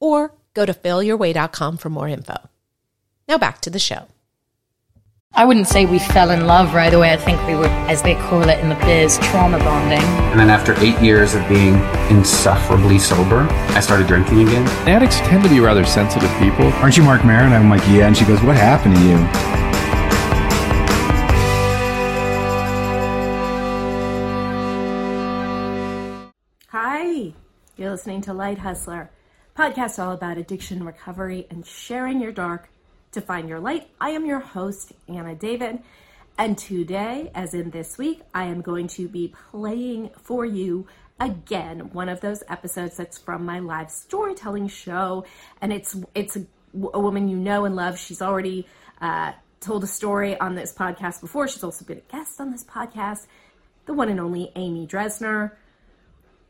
or go to failyourway.com for more info. Now back to the show. I wouldn't say we fell in love right away. I think we were, as they call it in the biz, trauma bonding. And then after eight years of being insufferably sober, I started drinking again. Addicts tend to be rather sensitive people. Aren't you Marc Maron? I'm like, yeah. And she goes, what happened to you? Hi, you're listening to Light Hustler, podcast all about addiction recovery and sharing your dark to find your light. I am your host, Anna David, and today, as in this week, I am going to be playing for you again one of those episodes that's from my live storytelling show, and it's it's a, a woman you know and love. She's already uh, told a story on this podcast before. She's also been a guest on this podcast. The one and only Amy Dresner.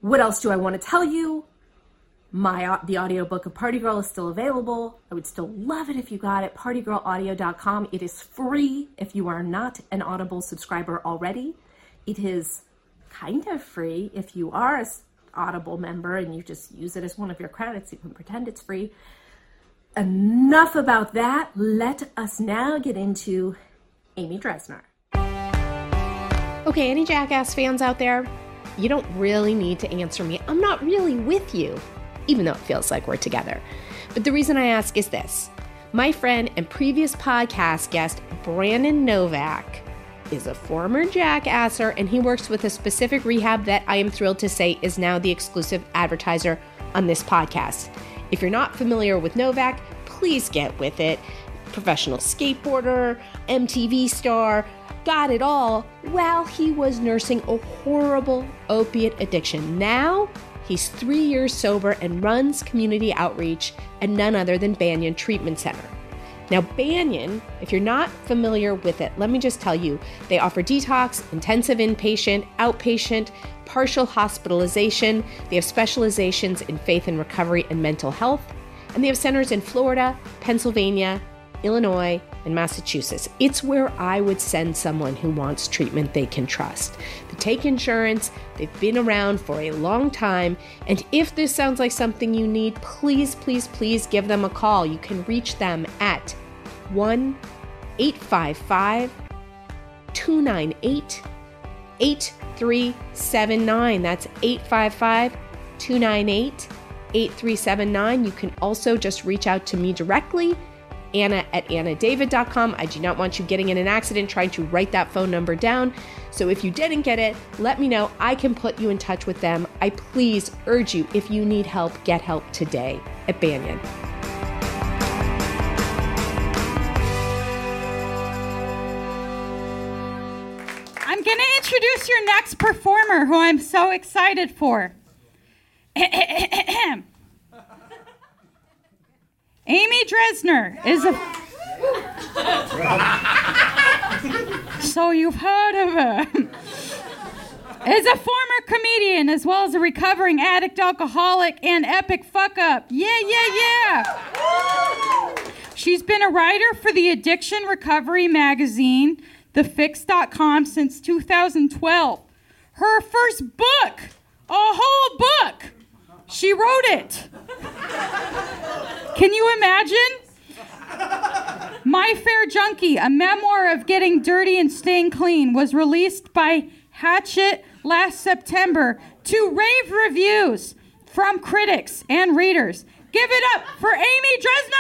What else do I want to tell you? My the audiobook of Party Girl is still available. I would still love it if you got it. Partygirlaudio.com. It is free if you are not an Audible subscriber already. It is kind of free if you are an Audible member and you just use it as one of your credits. You can pretend it's free. Enough about that. Let us now get into Amy Dresner. Okay, any Jackass fans out there? You don't really need to answer me. I'm not really with you, even though it feels like we're together. But the reason I ask is this my friend and previous podcast guest, Brandon Novak, is a former jackasser and he works with a specific rehab that I am thrilled to say is now the exclusive advertiser on this podcast. If you're not familiar with Novak, please get with it. Professional skateboarder, MTV star, got it all while he was nursing a horrible opiate addiction. Now, he's three years sober and runs community outreach at none other than Banyan Treatment Center. Now, Banyan, if you're not familiar with it, let me just tell you they offer detox, intensive inpatient, outpatient, partial hospitalization. They have specializations in faith and recovery and mental health. And they have centers in Florida, Pennsylvania, Illinois, and Massachusetts. It's where I would send someone who wants treatment they can trust. They take insurance, they've been around for a long time, and if this sounds like something you need, please, please, please give them a call. You can reach them at 1 855 298 8379. That's 855 298 8379. You can also just reach out to me directly Anna at annadavid.com. I do not want you getting in an accident trying to write that phone number down. So if you didn't get it, let me know. I can put you in touch with them. I please urge you, if you need help, get help today at Banyan. I'm going to introduce your next performer who I'm so excited for. Amy Dresner is a. so you've heard of her. Is a former comedian as well as a recovering addict, alcoholic, and epic fuck up. Yeah, yeah, yeah. She's been a writer for the Addiction Recovery magazine, thefix.com, since 2012. Her first book, a whole book, she wrote it. Can you imagine? My Fair Junkie, a memoir of getting dirty and staying clean, was released by Hachette last September to rave reviews from critics and readers. Give it up for Amy Dresner!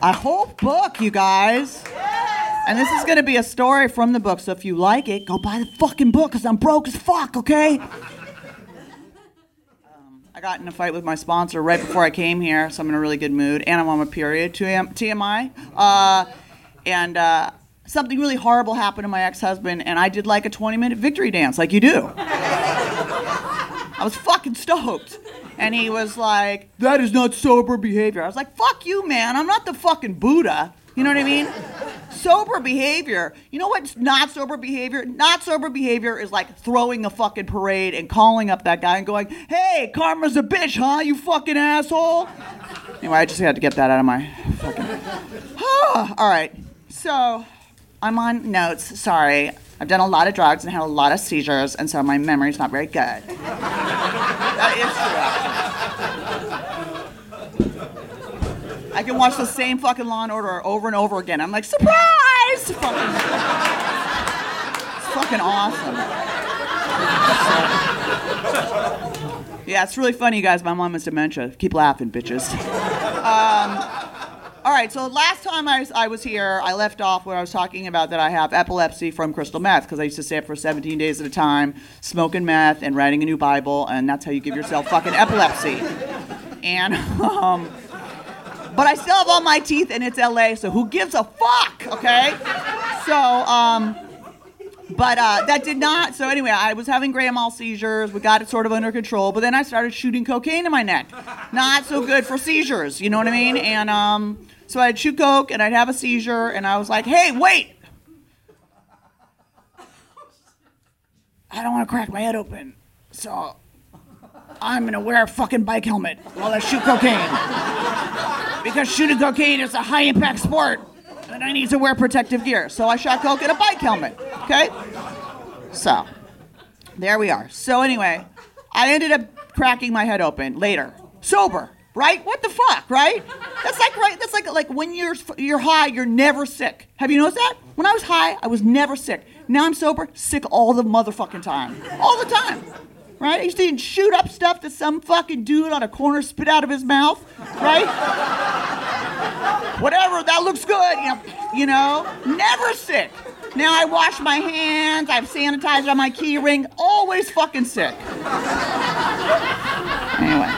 A whole book, you guys. And this is going to be a story from the book, so if you like it, go buy the fucking book because I'm broke as fuck, okay? Um, I got in a fight with my sponsor right before I came here, so I'm in a really good mood, and I'm on my period. TMI. Uh, and uh, something really horrible happened to my ex-husband, and I did like a 20-minute victory dance, like you do. I was fucking stoked. And he was like, that is not sober behavior. I was like, fuck you, man. I'm not the fucking Buddha. You know what I mean? Sober behavior. You know what's not sober behavior? Not sober behavior is like throwing a fucking parade and calling up that guy and going, hey, karma's a bitch, huh, you fucking asshole? Anyway, I just had to get that out of my fucking. All right. So, I'm on notes. Sorry. I've done a lot of drugs and had a lot of seizures, and so my memory's not very good. that is true. I can watch the same fucking Law and Order over and over again. I'm like, surprise! Fucking, it's fucking awesome. Yeah, it's really funny, you guys. My mom has dementia. Keep laughing, bitches. Um, all right, so last time I was, I was here, I left off where I was talking about that I have epilepsy from crystal meth because I used to stay up for 17 days at a time, smoking meth and writing a new Bible, and that's how you give yourself fucking epilepsy. And, um, but I still have all my teeth, and it's LA, so who gives a fuck, okay? So, um, but uh, that did not. So anyway, I was having grand mal seizures. We got it sort of under control, but then I started shooting cocaine in my neck. Not so good for seizures, you know what I mean? And um, so I'd shoot coke, and I'd have a seizure, and I was like, "Hey, wait! I don't want to crack my head open, so I'm gonna wear a fucking bike helmet while I shoot cocaine because shooting cocaine is a high impact sport." and I need to wear protective gear. So I shot coke in a bike helmet. Okay? So, there we are. So, anyway, I ended up cracking my head open later, sober. Right? What the fuck, right? That's like right. That's like like when you're you're high, you're never sick. Have you noticed that? When I was high, I was never sick. Now I'm sober, sick all the motherfucking time, all the time. Right? Used to shoot up stuff that some fucking dude on a corner spit out of his mouth. Right? whatever, that looks good. You know, you know, never sick. Now I wash my hands, I have sanitizer on my key ring, always fucking sick. Anyway.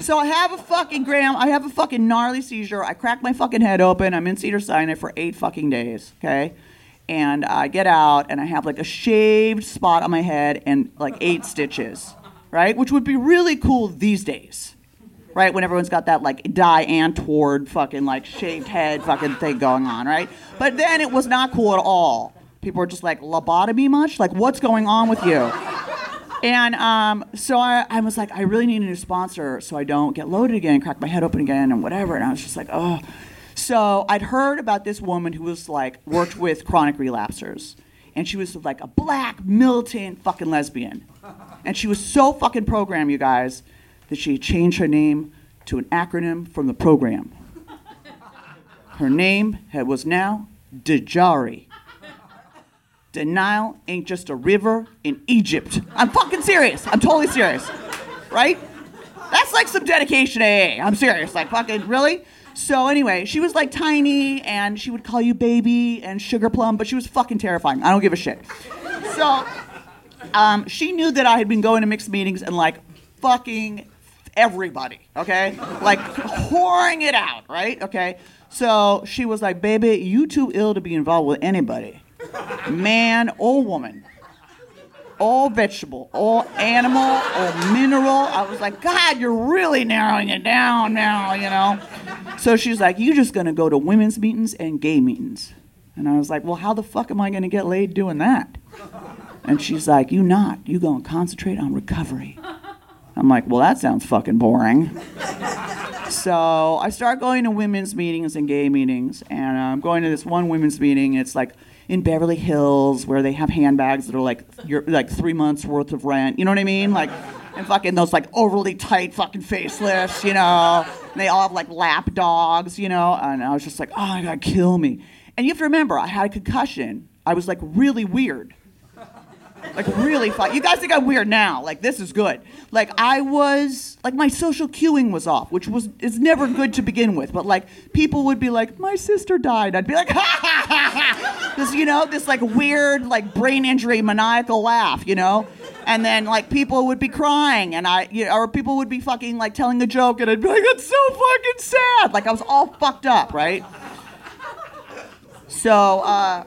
So I have a fucking gram, I have a fucking gnarly seizure. I crack my fucking head open. I'm in Cedar Sinai for eight fucking days, okay? And I get out and I have like a shaved spot on my head and like eight stitches, right? Which would be really cool these days right? When everyone's got that like Diane Toward fucking like shaved head fucking thing going on, right? But then it was not cool at all. People were just like, lobotomy much? Like, what's going on with you? And um, so I, I was like, I really need a new sponsor so I don't get loaded again, and crack my head open again, and whatever. And I was just like, oh. So I'd heard about this woman who was like, worked with chronic relapsers. And she was like a black, militant fucking lesbian. And she was so fucking programmed, you guys that she changed her name to an acronym from the program. Her name had, was now Dejari. Denial ain't just a river in Egypt. I'm fucking serious. I'm totally serious. Right? That's like some dedication AA. I'm serious. Like, fucking, really? So, anyway, she was like tiny and she would call you baby and sugar plum, but she was fucking terrifying. I don't give a shit. So, um, she knew that I had been going to mixed meetings and like fucking everybody, okay? Like pouring it out, right? Okay. So she was like, baby, you too ill to be involved with anybody. Man or woman. All vegetable, all animal, all mineral. I was like, God, you're really narrowing it down now, you know? So she's like, You're just gonna go to women's meetings and gay meetings. And I was like, well, how the fuck am I gonna get laid doing that? And she's like, you not. You gonna concentrate on recovery. I'm like, well, that sounds fucking boring. so I start going to women's meetings and gay meetings, and I'm going to this one women's meeting. It's like in Beverly Hills where they have handbags that are like your like three months worth of rent. You know what I mean? Like, and fucking those like overly tight fucking facelifts, you know. And they all have like lap dogs, you know. And I was just like, oh my god, kill me. And you have to remember, I had a concussion. I was like really weird. Like really fun. You guys think I'm weird now. Like this is good. Like I was like my social cueing was off, which was is never good to begin with. But like people would be like, My sister died. I'd be like, ha ha ha ha This, you know, this like weird, like brain injury maniacal laugh, you know? And then like people would be crying and I you know, or people would be fucking like telling a joke and I'd be like, That's so fucking sad. Like I was all fucked up, right? So, uh,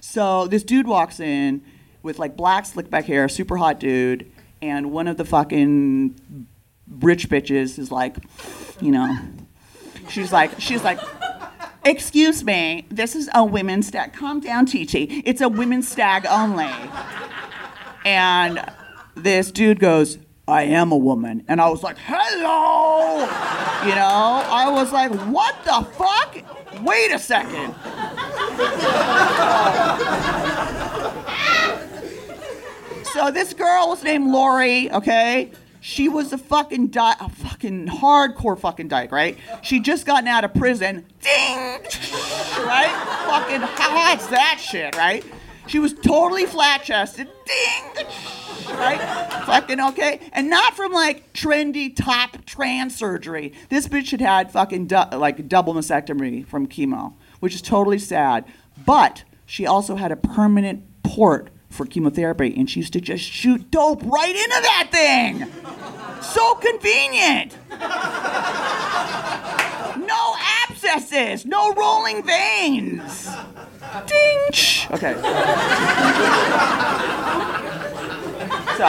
so this dude walks in with like black slick back hair, super hot dude, and one of the fucking rich bitches is like, you know, she's like, she's like, excuse me, this is a women's stag. Calm down, TT. It's a women's stag only. And this dude goes, I am a woman. And I was like, hello! You know, I was like, what the fuck? Wait a second. So this girl was named Lori, okay? She was a fucking di- a fucking hardcore fucking dyke, right? She just gotten out of prison. Ding! Right? Fucking that's that shit, right? She was totally flat chested. Ding! Right? Fucking okay. And not from like trendy top trans surgery. This bitch had had fucking du- like double mastectomy from chemo, which is totally sad. But she also had a permanent port for chemotherapy, and she used to just shoot dope right into that thing. So convenient. No abscesses, no rolling veins. Ding. Okay. So,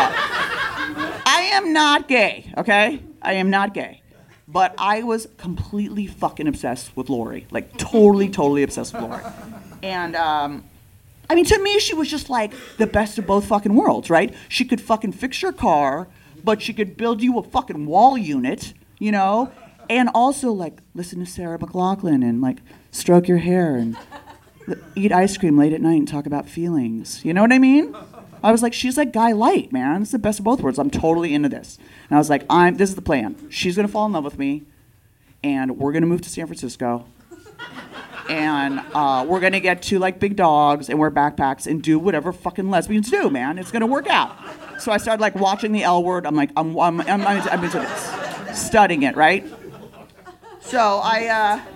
I am not gay, okay? I am not gay. But I was completely fucking obsessed with Lori. Like, totally, totally obsessed with Lori. And, um, I mean, to me, she was just like the best of both fucking worlds, right? She could fucking fix your car, but she could build you a fucking wall unit, you know? And also, like, listen to Sarah McLachlan and, like, stroke your hair and eat ice cream late at night and talk about feelings. You know what I mean? I was like, she's like Guy Light, man. It's the best of both worlds. I'm totally into this. And I was like, I'm. This is the plan. She's gonna fall in love with me, and we're gonna move to San Francisco, and uh, we're gonna get two like big dogs and wear backpacks and do whatever fucking lesbians do, man. It's gonna work out. So I started like watching the L Word. I'm like, I'm, I'm, I'm, I'm into this, studying it, right? So I. Uh,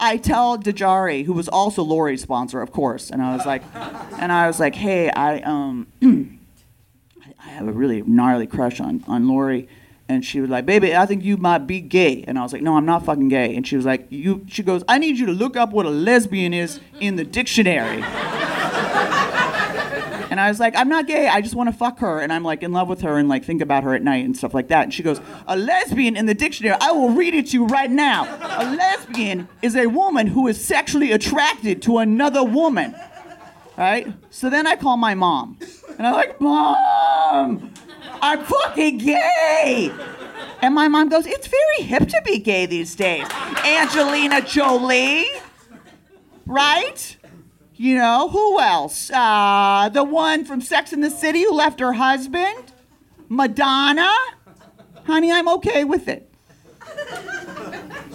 I tell Dajari, who was also Lori's sponsor, of course, and I was like, and I was like, hey, I um, I have a really gnarly crush on on Lori, and she was like, baby, I think you might be gay, and I was like, no, I'm not fucking gay, and she was like, you, she goes, I need you to look up what a lesbian is in the dictionary. And I was like, I'm not gay. I just want to fuck her. And I'm like in love with her and like think about her at night and stuff like that. And she goes, A lesbian in the dictionary. I will read it to you right now. A lesbian is a woman who is sexually attracted to another woman. Right? So then I call my mom. And I'm like, Mom, I'm fucking gay. And my mom goes, It's very hip to be gay these days. Angelina Jolie. Right? You know, who else? Uh, the one from Sex in the City who left her husband? Madonna? Honey, I'm okay with it.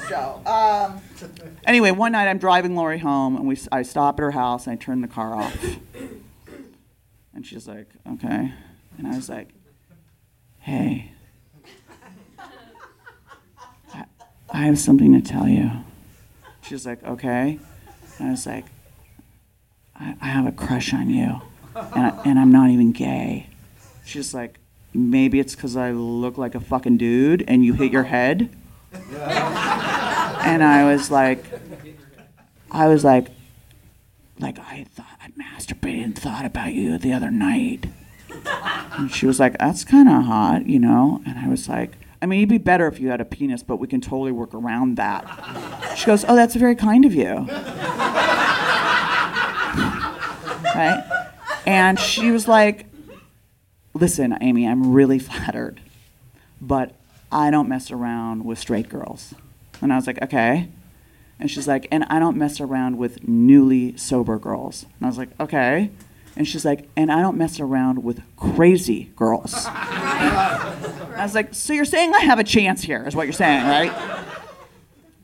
So, um, anyway, one night I'm driving Lori home and we, I stop at her house and I turn the car off. And she's like, okay. And I was like, hey, I, I have something to tell you. She's like, okay. And I was like, I, I have a crush on you, and, I, and I'm not even gay. She's like, maybe it's because I look like a fucking dude and you hit your head. and I was like, I was like, like I thought I masturbated and thought about you the other night. And she was like, that's kind of hot, you know. And I was like, I mean, it'd be better if you had a penis, but we can totally work around that. She goes, oh, that's very kind of you right? And she was like, Listen, Amy, I'm really flattered, but I don't mess around with straight girls. And I was like, Okay. And she's like, And I don't mess around with newly sober girls. And I was like, Okay. And she's like, And I don't mess around with crazy girls. I was like, So you're saying I have a chance here, is what you're saying, right?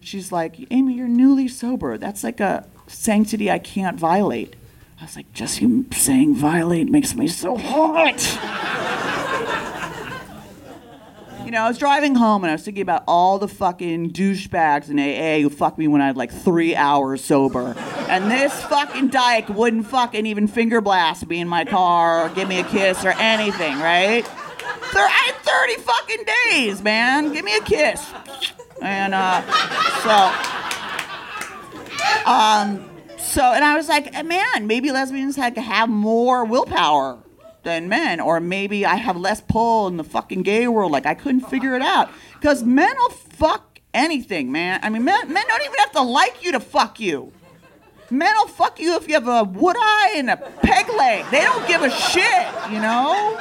She's like, Amy, you're newly sober. That's like a sanctity I can't violate. I was like, just you saying violate makes me so hot. you know, I was driving home and I was thinking about all the fucking douchebags in AA who fucked me when I had like three hours sober. And this fucking dyke wouldn't fucking even finger blast me in my car or give me a kiss or anything, right? I had 30 fucking days, man. Give me a kiss. And uh, so Um, so, and I was like, eh, man, maybe lesbians had to have more willpower than men, or maybe I have less pull in the fucking gay world. Like I couldn't figure it out because men will fuck anything, man. I mean, men, men don't even have to like you to fuck you. Men will fuck you if you have a wood eye and a peg leg. They don't give a shit, you know?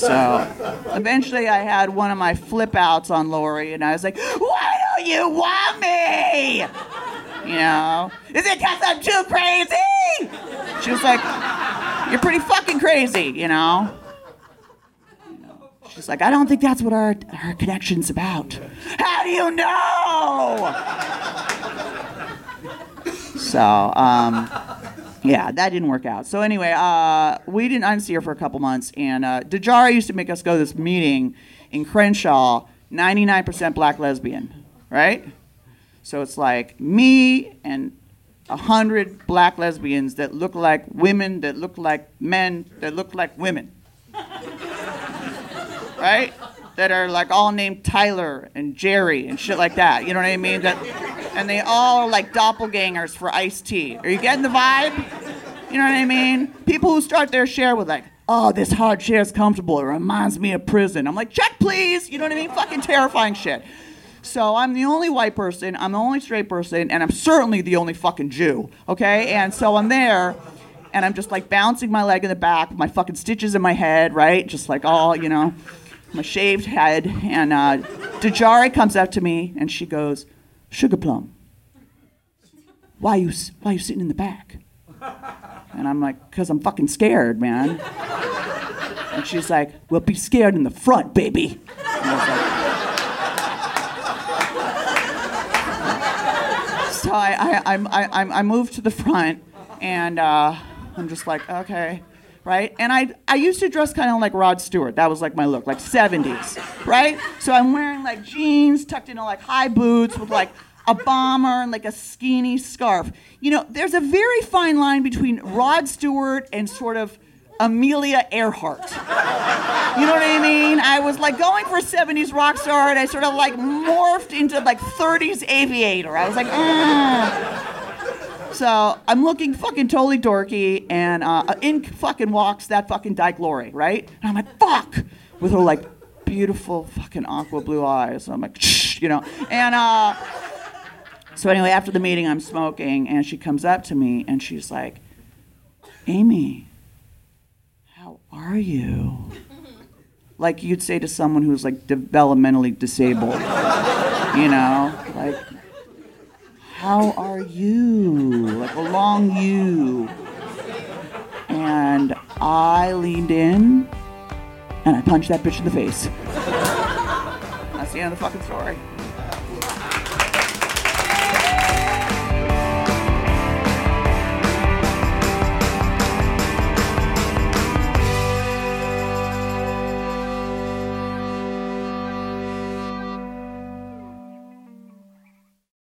So eventually I had one of my flip outs on Lori and I was like, why don't you want me? You know, is it because I'm too crazy? She was like, you're pretty fucking crazy, you know? She's like, I don't think that's what our, our connection's about. How do you know? So, um, yeah, that didn't work out. So anyway, uh, we didn't. I didn't see her for a couple months, and uh, used to make us go to this meeting in Crenshaw, 99% black lesbian, right? So it's like me and a hundred black lesbians that look like women, that look like men, that look like women, right? That are like all named Tyler and Jerry and shit like that. You know what I mean? That, and they all are like doppelgangers for Ice-T. Are you getting the vibe? You know what I mean? People who start their share with like, oh, this hard chair is comfortable. It reminds me of prison. I'm like, check, please. You know what I mean? Fucking terrifying shit. So I'm the only white person, I'm the only straight person, and I'm certainly the only fucking Jew. Okay? And so I'm there, and I'm just like bouncing my leg in the back, my fucking stitches in my head, right? Just like all, you know, my shaved head. And uh, Dejari comes up to me, and she goes, Sugar Plum, why you, why you sitting in the back? And I'm like, because I'm fucking scared, man. And she's like, well, be scared in the front, baby. So I, I, I, I, I moved to the front, and uh, I'm just like, okay, right? And I, I used to dress kind of like Rod Stewart. That was like my look, like 70s, right? So I'm wearing like jeans tucked into like high boots with like a bomber and like a skinny scarf. You know, there's a very fine line between Rod Stewart and sort of Amelia Earhart. You know what I mean? I was like going for 70s rock star, and I sort of like morphed into like 30s aviator. I was like, mm. So I'm looking fucking totally dorky, and uh, in fucking walks that fucking dyke Lori, right? And I'm like, fuck, with her like beautiful fucking aqua blue eyes. I'm like, shh, you know, and uh, so anyway, after the meeting, I'm smoking, and she comes up to me, and she's like, Amy, how are you? Like you'd say to someone who's like developmentally disabled, you know, like, how are you? Like a long you. And I leaned in and I punched that bitch in the face. That's the end of the fucking story.